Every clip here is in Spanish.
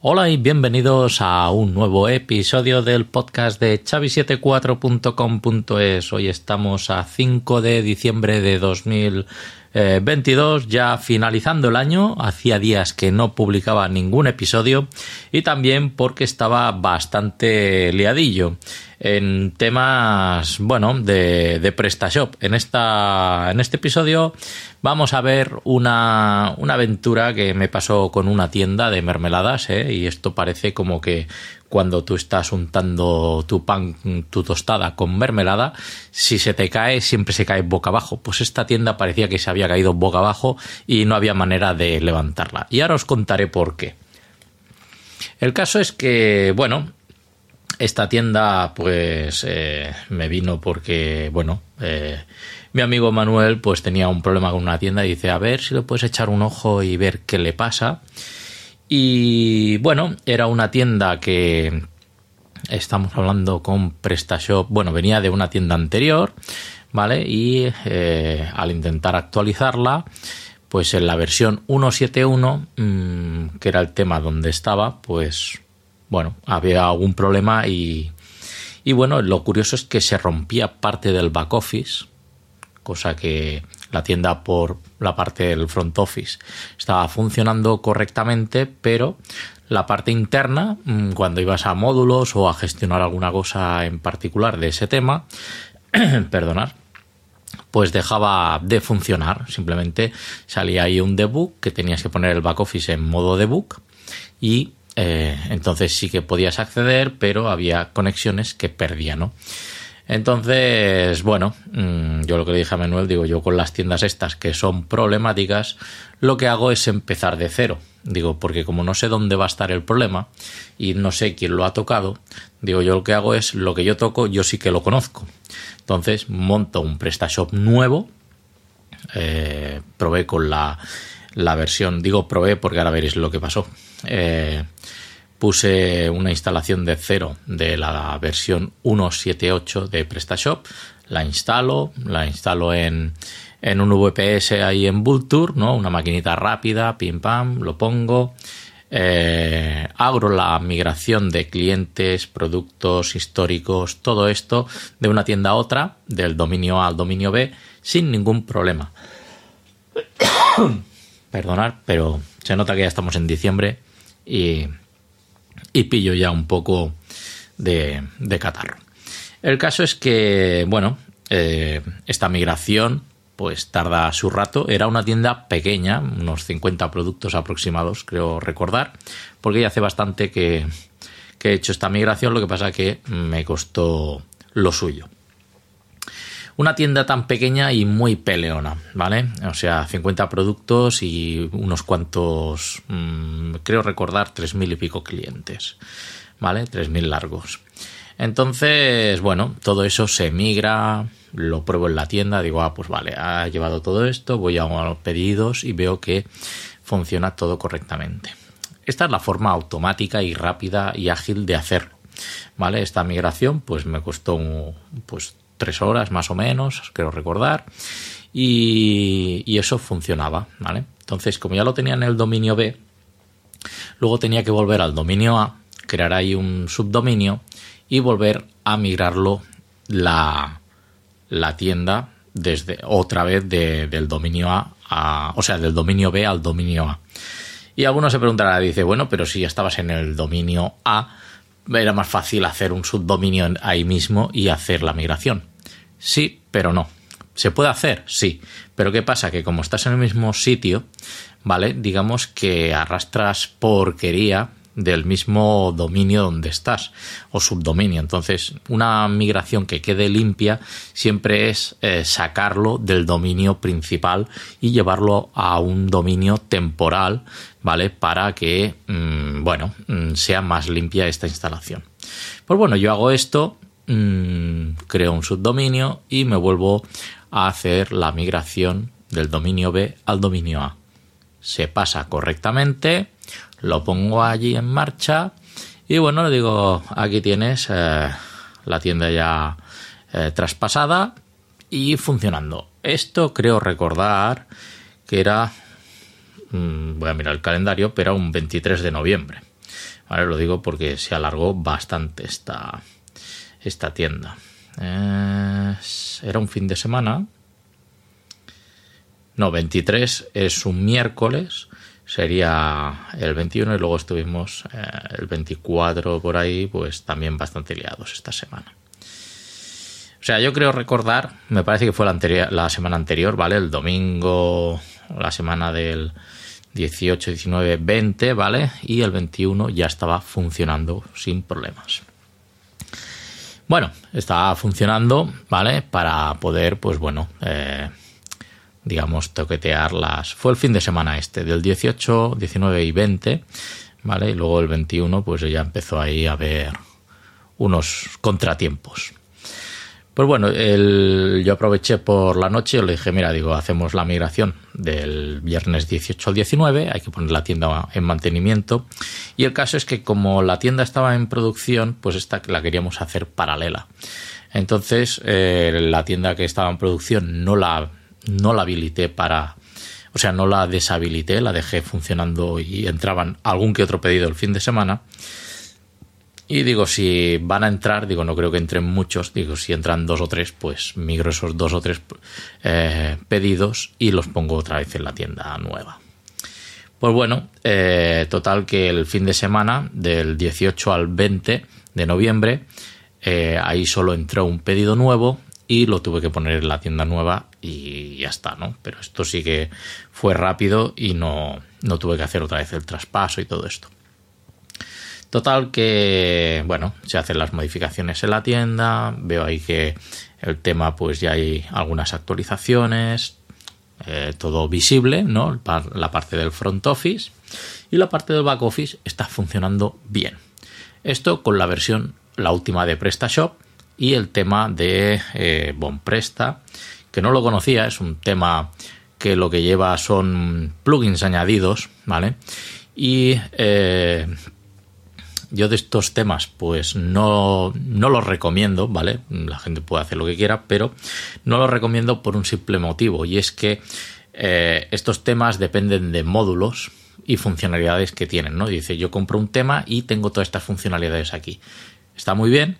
Hola y bienvenidos a un nuevo episodio del podcast de chavi74.com.es. Hoy estamos a 5 de diciembre de 2022, ya finalizando el año. Hacía días que no publicaba ningún episodio y también porque estaba bastante liadillo en temas, bueno, de, de PrestaShop. En, esta, en este episodio vamos a ver una, una aventura que me pasó con una tienda de mermeladas, ¿eh? y esto parece como que cuando tú estás untando tu pan, tu tostada con mermelada, si se te cae, siempre se cae boca abajo. Pues esta tienda parecía que se había caído boca abajo y no había manera de levantarla. Y ahora os contaré por qué. El caso es que, bueno, esta tienda, pues, eh, me vino porque, bueno, eh, mi amigo Manuel, pues tenía un problema con una tienda y dice, a ver si le puedes echar un ojo y ver qué le pasa. Y bueno, era una tienda que estamos hablando con PrestaShop, bueno, venía de una tienda anterior, ¿vale? Y eh, al intentar actualizarla, pues en la versión 171, mmm, que era el tema donde estaba, pues bueno, había algún problema y, y bueno, lo curioso es que se rompía parte del back office, cosa que la tienda por la parte del front office estaba funcionando correctamente, pero la parte interna, mm, cuando ibas a módulos o a gestionar alguna cosa en particular de ese tema, perdonar, pues dejaba de funcionar. Simplemente salía ahí un debug que tenías que poner el back office en modo debug y eh, entonces sí que podías acceder, pero había conexiones que perdía, ¿no? Entonces, bueno, mm, yo lo que le dije a Manuel, digo, yo con las tiendas estas que son problemáticas, lo que hago es empezar de cero. Digo, porque como no sé dónde va a estar el problema y no sé quién lo ha tocado, digo, yo lo que hago es lo que yo toco, yo sí que lo conozco. Entonces, monto un PrestaShop nuevo, eh, probé con la, la versión, digo probé porque ahora veréis lo que pasó. Eh, puse una instalación de cero de la versión 1.7.8 de PrestaShop, la instalo, la instalo en, en un VPS ahí en Vulture, ¿no? Una maquinita rápida, pim pam, lo pongo. Eh, hago la migración de clientes, productos históricos, todo esto de una tienda a otra, del dominio A al dominio B, sin ningún problema. Perdonar, pero se nota que ya estamos en diciembre y, y pillo ya un poco de, de, catarro. El caso es que, bueno, eh, esta migración pues tarda su rato. Era una tienda pequeña, unos 50 productos aproximados, creo recordar, porque ya hace bastante que, que he hecho esta migración, lo que pasa que me costó lo suyo una tienda tan pequeña y muy peleona, ¿vale? O sea, 50 productos y unos cuantos, mmm, creo recordar, 3.000 y pico clientes, ¿vale? 3.000 largos. Entonces, bueno, todo eso se migra, lo pruebo en la tienda, digo, ah, pues vale, ha llevado todo esto, voy a los pedidos y veo que funciona todo correctamente. Esta es la forma automática y rápida y ágil de hacerlo. ¿Vale? Esta migración pues me costó pues tres horas más o menos, creo recordar, y, eso funcionaba, ¿vale? Entonces, como ya lo tenía en el dominio B, luego tenía que volver al dominio A, crear ahí un subdominio y volver a migrarlo la, la tienda desde otra vez de, del dominio A, a, o sea, del dominio B al dominio A. Y alguno se preguntará, dice, bueno, pero si ya estabas en el dominio A, era más fácil hacer un subdominio ahí mismo y hacer la migración. Sí, pero no. ¿Se puede hacer? Sí. Pero ¿qué pasa? Que como estás en el mismo sitio, ¿vale? Digamos que arrastras porquería del mismo dominio donde estás o subdominio. Entonces, una migración que quede limpia siempre es eh, sacarlo del dominio principal y llevarlo a un dominio temporal, ¿vale? Para que, mmm, bueno, mmm, sea más limpia esta instalación. Pues bueno, yo hago esto, mmm, creo un subdominio y me vuelvo a hacer la migración del dominio B al dominio A. Se pasa correctamente lo pongo allí en marcha y bueno, le digo, aquí tienes eh, la tienda ya eh, traspasada y funcionando. Esto creo recordar que era, mmm, voy a mirar el calendario, pero era un 23 de noviembre. ¿Vale? Lo digo porque se alargó bastante esta, esta tienda. era un fin de semana. No, 23 es un miércoles. Sería el 21 y luego estuvimos eh, el 24 por ahí, pues también bastante liados esta semana. O sea, yo creo recordar, me parece que fue la, la semana anterior, ¿vale? El domingo, la semana del 18, 19, 20, ¿vale? Y el 21 ya estaba funcionando sin problemas. Bueno, estaba funcionando, ¿vale? Para poder, pues bueno, eh, digamos, toquetear las... Fue el fin de semana este, del 18, 19 y 20, ¿vale? Y luego el 21, pues ya empezó ahí a haber unos contratiempos. Pues bueno, yo aproveché por la noche y le dije, mira, digo, hacemos la migración del viernes 18 al 19, hay que poner la tienda en mantenimiento. Y el caso es que como la tienda estaba en producción, pues esta la queríamos hacer paralela. Entonces, eh, la tienda que estaba en producción no la, no la habilité para, o sea, no la deshabilité, la dejé funcionando y entraban algún que otro pedido el fin de semana. Y digo, si van a entrar, digo, no creo que entren muchos, digo, si entran dos o tres, pues migro esos dos o tres eh, pedidos y los pongo otra vez en la tienda nueva. Pues bueno, eh, total que el fin de semana, del 18 al 20 de noviembre, eh, ahí solo entró un pedido nuevo y lo tuve que poner en la tienda nueva y ya está, ¿no? Pero esto sí que fue rápido y no, no tuve que hacer otra vez el traspaso y todo esto. Total que, bueno, se hacen las modificaciones en la tienda, veo ahí que el tema pues ya hay algunas actualizaciones, eh, todo visible, ¿no? La parte del front office y la parte del back office está funcionando bien. Esto con la versión, la última de PrestaShop y el tema de eh, BonPresta, que no lo conocía, es un tema que lo que lleva son plugins añadidos, ¿vale? Y eh, yo de estos temas, pues no, no los recomiendo, ¿vale? La gente puede hacer lo que quiera, pero no los recomiendo por un simple motivo, y es que eh, estos temas dependen de módulos y funcionalidades que tienen, ¿no? Dice, yo compro un tema y tengo todas estas funcionalidades aquí. Está muy bien,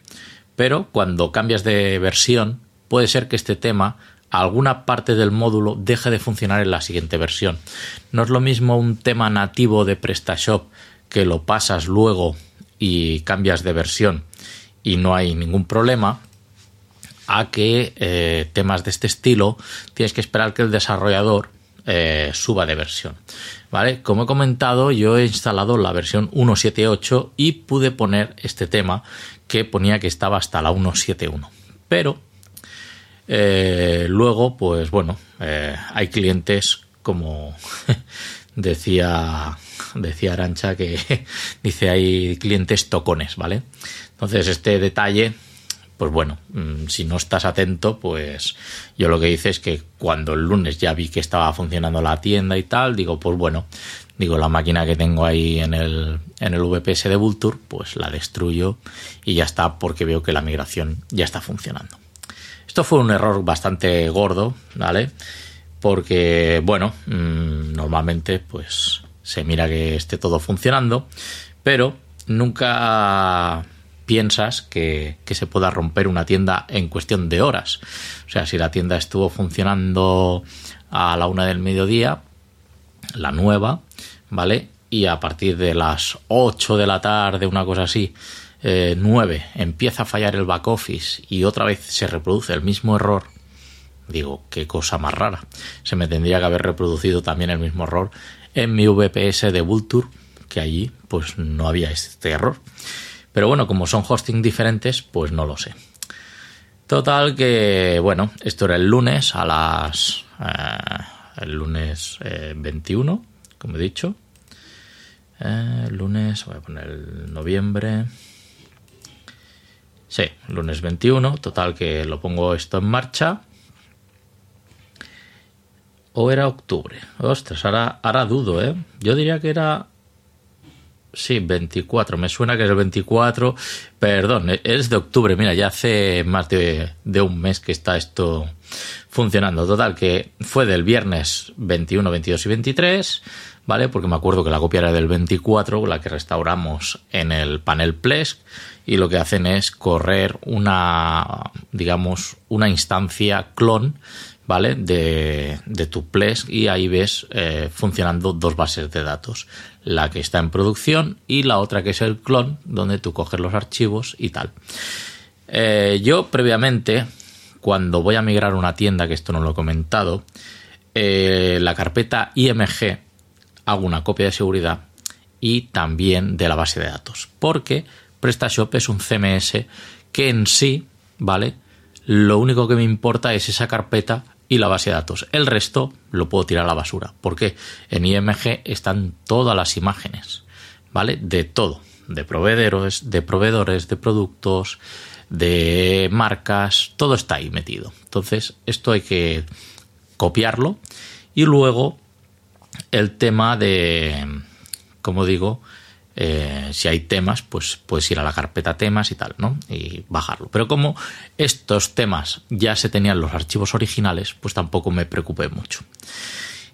pero cuando cambias de versión, puede ser que este tema alguna parte del módulo deje de funcionar en la siguiente versión. No es lo mismo un tema nativo de PrestaShop que lo pasas luego y cambias de versión y no hay ningún problema, a que eh, temas de este estilo tienes que esperar que el desarrollador eh, suba de versión. ¿Vale? Como he comentado, yo he instalado la versión 1.7.8 y pude poner este tema que ponía que estaba hasta la 1.7.1. Pero eh, luego, pues bueno, hay clientes como decía, decía Arancha que dice hay clientes tocones, ¿vale? Entonces este detalle, pues bueno, mm, si no estás atento, pues yo lo que hice es que cuando el lunes ya vi que estaba funcionando la tienda y tal, digo, pues bueno, digo, la máquina que tengo ahí en el, en el VPS de Vulture, pues la destruyo y ya está porque veo que la migración ya está funcionando. Esto fue un error bastante gordo, ¿vale? porque, bueno, mm, normalmente pues se mira que esté todo funcionando, pero nunca piensas que, se pueda romper una tienda en cuestión de horas. O sea, si la tienda estuvo funcionando a la una del mediodía, la nueva, ¿vale? Y a partir de las 8 de la tarde, una cosa así, eh, 9, empieza a fallar el back office y otra vez se reproduce el mismo error Digo, qué cosa más rara. Se me tendría que haber reproducido también el mismo error en mi VPS de Vulture, que allí pues no había este error. Pero bueno, como son hosting diferentes, pues no lo sé. Total que, bueno, esto era el lunes a las... Eh, el lunes 21, eh, como he dicho. Eh, lunes, voy a poner el noviembre. Sí, lunes 21. Total que lo pongo esto en marcha. ¿O era octubre? Ostras, ahora, ahora dudo, ¿eh? Yo diría que era Sí, 24. Me suena que es el 24. Perdón, es de octubre. Mira, ya hace más de, de un mes que está esto funcionando. Total, que fue del viernes 21, 22 y 23. ¿vale? Porque me acuerdo que la copia era del 24, la que restauramos en el panel Plesk, y lo que hacen es correr una, digamos, una instancia clon, ¿vale? De, de tu Plesk y ahí ves eh, funcionando dos bases de datos, la que está en producción y la otra que es el clon, donde tú coges los archivos y tal. Eh, yo previamente, cuando voy a migrar una tienda, que esto no lo he comentado, eh, la carpeta IMG hago una copia de seguridad y también de la base de datos. Porque PrestaShop es un CMS que en sí, ¿vale? Lo único que me importa es esa carpeta y la base de datos. El resto lo puedo tirar a la basura. Porque en IMG están todas las imágenes, ¿vale? De todo. De proveedores, de proveedores, de productos, de marcas, todo está ahí metido. Entonces, esto hay que copiarlo y luego el tema de, como digo, eh, si hay temas, pues puedes ir a la carpeta temas y tal, ¿no? Y bajarlo. Pero como estos temas ya se tenían los archivos originales, pues tampoco me preocupé mucho.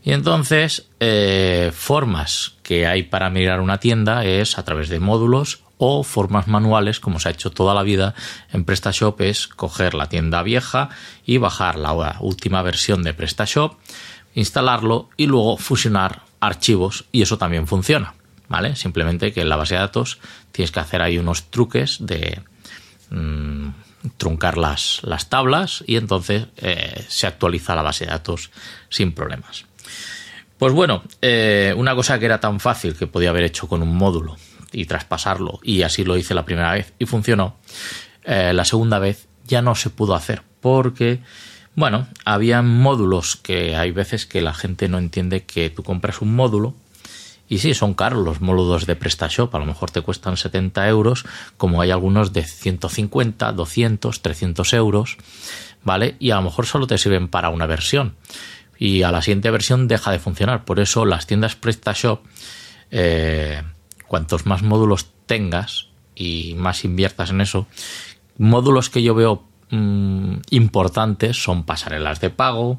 Y entonces, eh, formas que hay para mirar una tienda es a través de módulos o formas manuales, como se ha hecho toda la vida en PrestaShop, es coger la tienda vieja y bajar la última versión de PrestaShop instalarlo y luego fusionar archivos y eso también funciona, ¿vale? Simplemente que en la base de datos tienes que hacer ahí unos truques de mm, truncar las, las, tablas y entonces eh, se actualiza la base de datos sin problemas. Pues bueno, eh, una cosa que era tan fácil que podía haber hecho con un módulo y traspasarlo y así lo hice la primera vez y funcionó, eh, la segunda vez ya no se pudo hacer porque bueno, había módulos que hay veces que la gente no entiende que tú compras un módulo y sí, son caros los módulos de PrestaShop, a lo mejor te cuestan 70 euros, como hay algunos de 150, 200, 300 euros, ¿vale? Y a lo mejor solo te sirven para una versión y a la siguiente versión deja de funcionar. Por eso las tiendas PrestaShop, eh, cuantos más módulos tengas y más inviertas en eso, módulos que yo veo Mm, importantes son pasarelas de pago,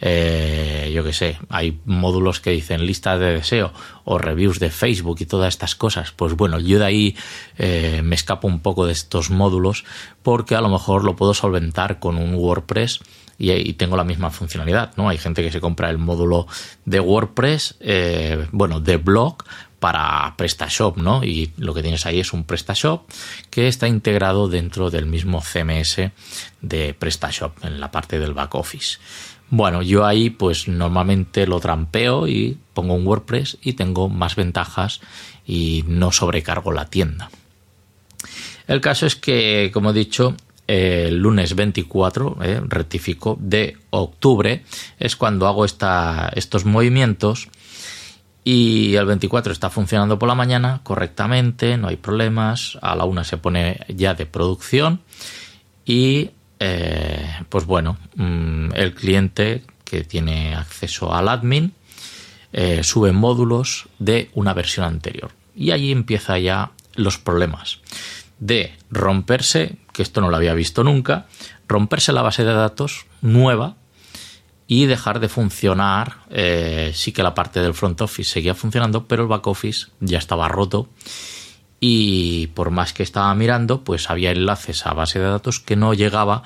eh, yo que sé, hay módulos que dicen lista de deseo o reviews de Facebook y todas estas cosas. Pues bueno, yo de ahí eh, me escapo un poco de estos módulos porque a lo mejor lo puedo solventar con un WordPress y, tengo la misma funcionalidad, ¿no? Hay gente que se compra el módulo de WordPress, eh, bueno, de blog para PrestaShop, ¿no? Y lo que tienes ahí es un PrestaShop que está integrado dentro del mismo CMS de PrestaShop en la parte del back office. Bueno, yo ahí pues normalmente lo trampeo y pongo un WordPress y tengo más ventajas y no sobrecargo la tienda. El caso es que, como he dicho, el lunes 24, eh, rectifico, de octubre, es cuando hago esta, estos movimientos y el 24 está funcionando por la mañana correctamente, no hay problemas. A la una se pone ya de producción. Y eh, pues bueno, mm, el cliente que tiene acceso al admin eh, sube módulos de una versión anterior. Y allí empieza ya los problemas de romperse, que esto no lo había visto nunca, romperse la base de datos nueva y dejar de funcionar. Eh, sí que la parte del front office seguía funcionando, pero el back office ya estaba roto. Y por más que estaba mirando, pues había enlaces a base de datos que no llegaba.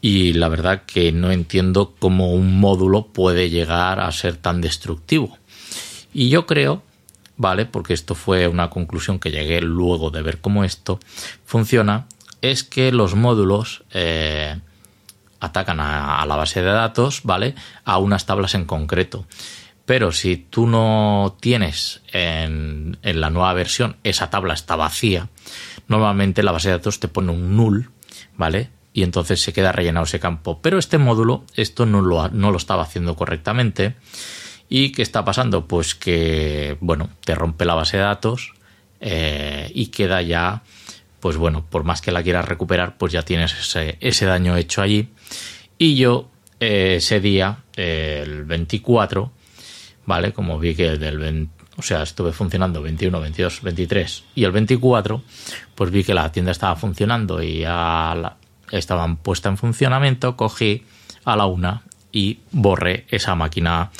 Y la verdad que no entiendo cómo un módulo puede llegar a ser tan destructivo. Y yo creo, ¿vale? Porque esto fue una conclusión que llegué luego de ver cómo esto funciona, es que los módulos eh, atacan a, la base de datos, ¿vale? A unas tablas en concreto. Pero si tú no tienes en, la nueva versión esa tabla está vacía, normalmente la base de datos te pone un null, ¿vale? Y entonces se queda rellenado ese campo. Pero este módulo, esto no lo, no lo estaba haciendo correctamente. ¿Y qué está pasando? Pues que, bueno, te rompe la base de datos eh, y queda ya pues bueno, por más que la quieras recuperar, pues ya tienes ese, daño hecho allí. Y yo eh, ese día, el 24, ¿vale? Como vi que del o sea, estuve funcionando 21, 22, 23 y el 24, pues vi que la tienda estaba funcionando y ya la, estaban puesta en funcionamiento, cogí a la una y borré esa máquina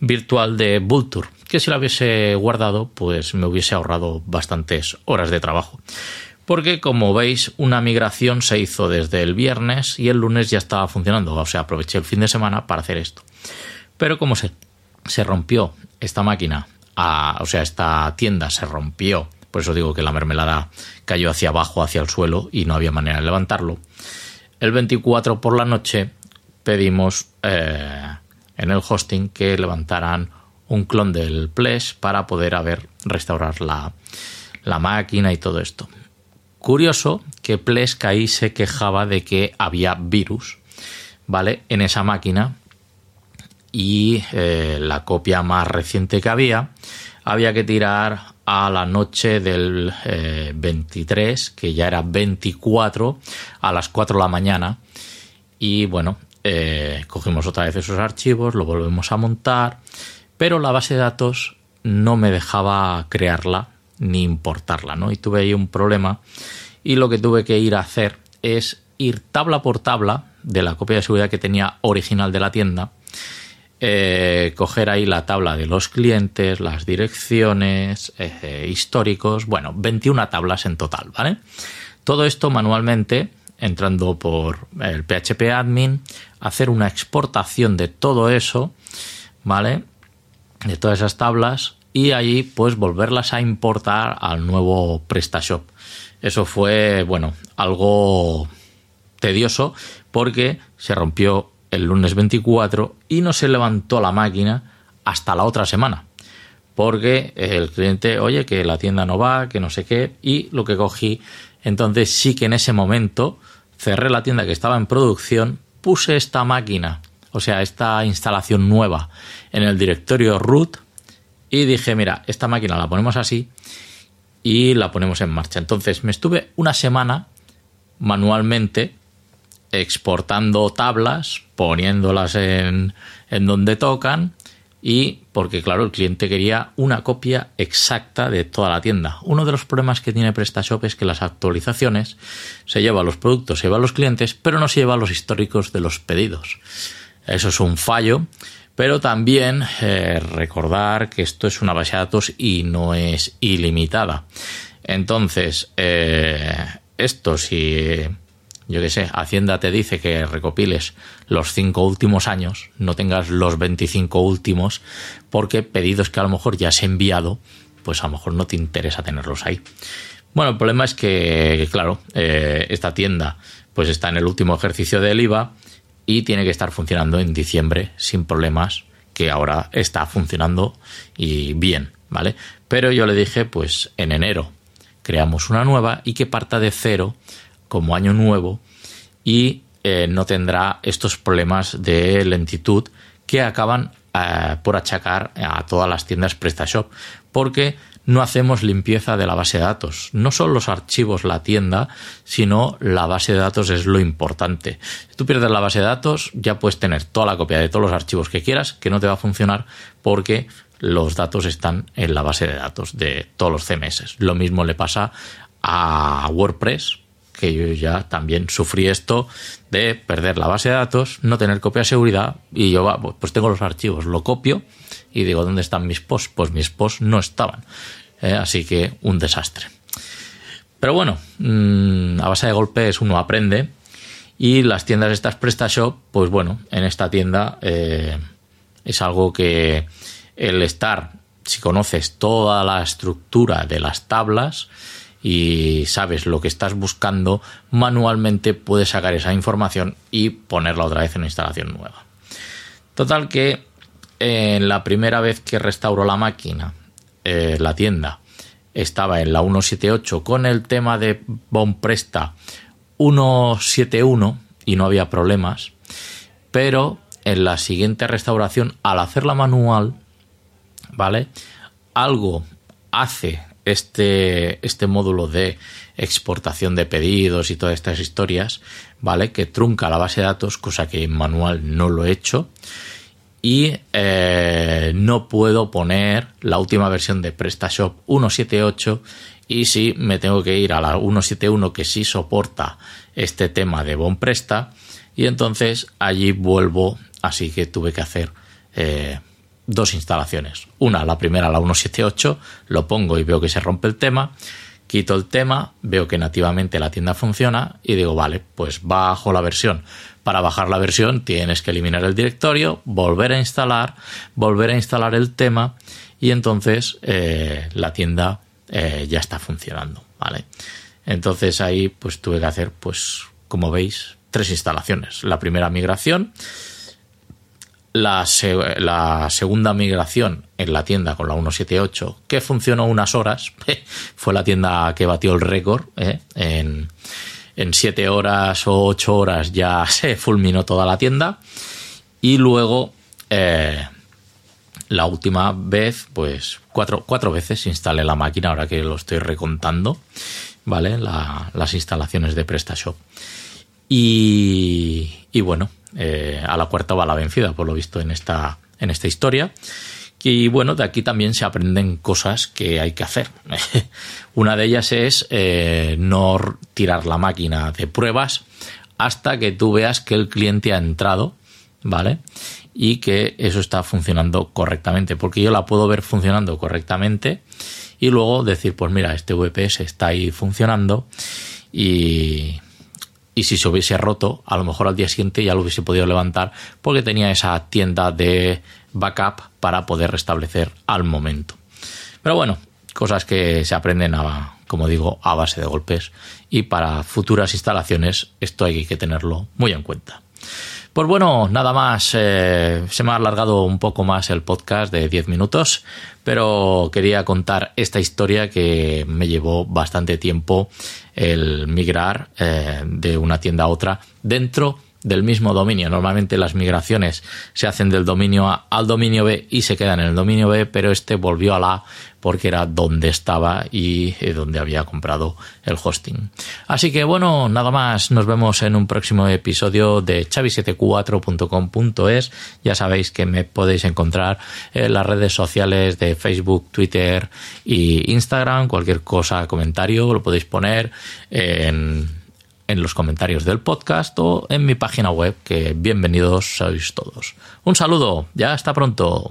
virtual de Vulture, que si la hubiese guardado, pues me hubiese ahorrado bastantes horas de trabajo. Porque, como veis, una migración se hizo desde el viernes y el lunes ya estaba funcionando. O sea, aproveché el fin de semana para hacer esto. Pero como se, se rompió esta máquina, o sea, esta tienda se rompió, por eso digo que la mermelada cayó hacia abajo, hacia el suelo, y no había manera de levantarlo. El 24 por la noche pedimos eh, en el hosting que levantaran un clon del Plex para poder haber restaurar la, la máquina y todo esto. Curioso que Plesk ahí se quejaba de que había virus, ¿vale? En esa máquina y eh, la copia más reciente que había había que tirar a la noche del 23, eh, que ya era 24, a las 4 de la mañana. Y bueno, eh, cogimos otra vez esos archivos, lo volvemos a montar, pero la base de datos no me dejaba crearla ni importarla, ¿no? Y tuve ahí un problema y lo que tuve que ir a hacer es ir tabla por tabla de la copia de seguridad que tenía original de la tienda, eh, coger ahí la tabla de los clientes, las direcciones, eh, históricos, bueno, 21 tablas en total, ¿vale? Todo esto manualmente, entrando por el PHP admin, hacer una exportación de todo eso, ¿vale? De todas esas tablas y allí pues volverlas a importar al nuevo PrestaShop. Eso fue, bueno, algo tedioso porque se rompió el lunes 24 y no se levantó la máquina hasta la otra semana. Porque el cliente, oye, que la tienda no va, que no sé qué, y lo que cogí, entonces sí que en ese momento cerré la tienda que estaba en producción, puse esta máquina, o sea, esta instalación nueva en el directorio root y dije, mira, esta máquina la ponemos así y la ponemos en marcha. Entonces me estuve una semana manualmente exportando tablas, poniéndolas en, en donde tocan y porque claro, el cliente quería una copia exacta de toda la tienda. Uno de los problemas que tiene PrestaShop es que las actualizaciones se llevan los productos, se llevan los clientes, pero no se llevan los históricos de los pedidos. Eso es un fallo, pero también eh, recordar que esto es una base de datos y no es ilimitada. Entonces, eh, esto si yo qué sé, Hacienda te dice que recopiles los cinco últimos años, no tengas los 25 últimos, porque pedidos que a lo mejor ya has enviado, pues a lo mejor no te interesa tenerlos ahí. Bueno, el problema es que, claro, eh, esta tienda pues está en el último ejercicio del IVA y tiene que estar funcionando en diciembre sin problemas, que ahora está funcionando y bien, ¿vale? Pero yo le dije, pues en enero creamos una nueva y que parta de cero como año nuevo y eh, no tendrá estos problemas de lentitud que acaban eh, por achacar a todas las tiendas PrestaShop porque no hacemos limpieza de la base de datos. No son los archivos la tienda, sino la base de datos es lo importante. Si tú pierdes la base de datos, ya puedes tener toda la copia de todos los archivos que quieras, que no te va a funcionar porque los datos están en la base de datos de todos los CMS. Lo mismo le pasa a WordPress, que yo ya también sufrí esto de perder la base de datos, no tener copia de seguridad y yo pues tengo los archivos, lo copio y digo, ¿dónde están mis posts? Pues mis posts no estaban. ¿eh? así que un desastre. Pero bueno, mm, a base de golpes uno aprende y las tiendas estas PrestaShop, pues bueno, en esta tienda eh, es algo que el estar, si conoces toda la estructura de las tablas, y sabes lo que estás buscando, manualmente puedes sacar esa información y ponerla otra vez en una instalación nueva. Total que en la primera vez que restauró la máquina, eh, la tienda, estaba en la 178 con el tema de Bompresta 171 y no había problemas, pero en la siguiente restauración, al hacerla manual, ¿vale? Algo hace este, este módulo de exportación de pedidos y todas estas historias, ¿vale? Que trunca la base de datos, cosa que en manual no lo he hecho. y eh, no puedo poner la última versión de PrestaShop 178 y si me tengo que ir a la 171 que sí soporta este tema de Bonpresta y entonces allí vuelvo así que tuve que hacer eh, dos instalaciones una la primera la 178 lo pongo y veo que se rompe el tema quito el tema, veo que nativamente la tienda funciona y digo, vale, pues bajo la versión. Para bajar la versión tienes que eliminar el directorio, volver a instalar, volver a instalar el tema y entonces eh, la tienda eh, ya está funcionando, ¿vale? Entonces ahí pues tuve que hacer, pues como veis, tres instalaciones. La primera migración, la, segunda migración en la tienda con la 178, que funcionó unas horas, fue la tienda que batió el récord. ¿eh? En, en 7 horas o 8 horas ya se fulminó toda la tienda. Y luego, eh, la última vez, pues cuatro, cuatro, veces instalé la máquina, ahora que lo estoy recontando, ¿vale? las instalaciones de PrestaShop. Y bueno, eh, a la cuarta va la vencida, por lo visto, en esta, en esta historia. Y bueno, de aquí también se aprenden cosas que hay que hacer. Una de ellas es eh, no tirar la máquina de pruebas hasta que tú veas que el cliente ha entrado, ¿vale? Y que eso está funcionando correctamente, porque yo la puedo ver funcionando correctamente y luego decir, pues mira, este VPS está ahí funcionando y, y si se hubiese roto, a lo mejor al día siguiente ya lo hubiese podido levantar porque tenía esa tienda de backup para poder restablecer al momento. Pero bueno, cosas que se aprenden a, como digo, a base de golpes y para futuras instalaciones esto hay que tenerlo muy en cuenta. Pues bueno, nada más. Eh, se me ha alargado un poco más el podcast de 10 minutos, pero quería contar esta historia que me llevó bastante tiempo el migrar eh, de una tienda a otra dentro del mismo dominio. Normalmente las migraciones se hacen del dominio A al dominio B y se quedan en el dominio B, pero este volvió a la A porque era donde estaba y eh, donde había comprado el hosting. Así que bueno, nada más, nos vemos en un próximo episodio de chavi74.com.es. Ya sabéis que me podéis encontrar en las redes sociales de Facebook, Twitter y Instagram. Cualquier cosa, comentario, lo podéis poner en en los comentarios del podcast o en mi página web, que bienvenidos sois todos. Un saludo, ya hasta pronto.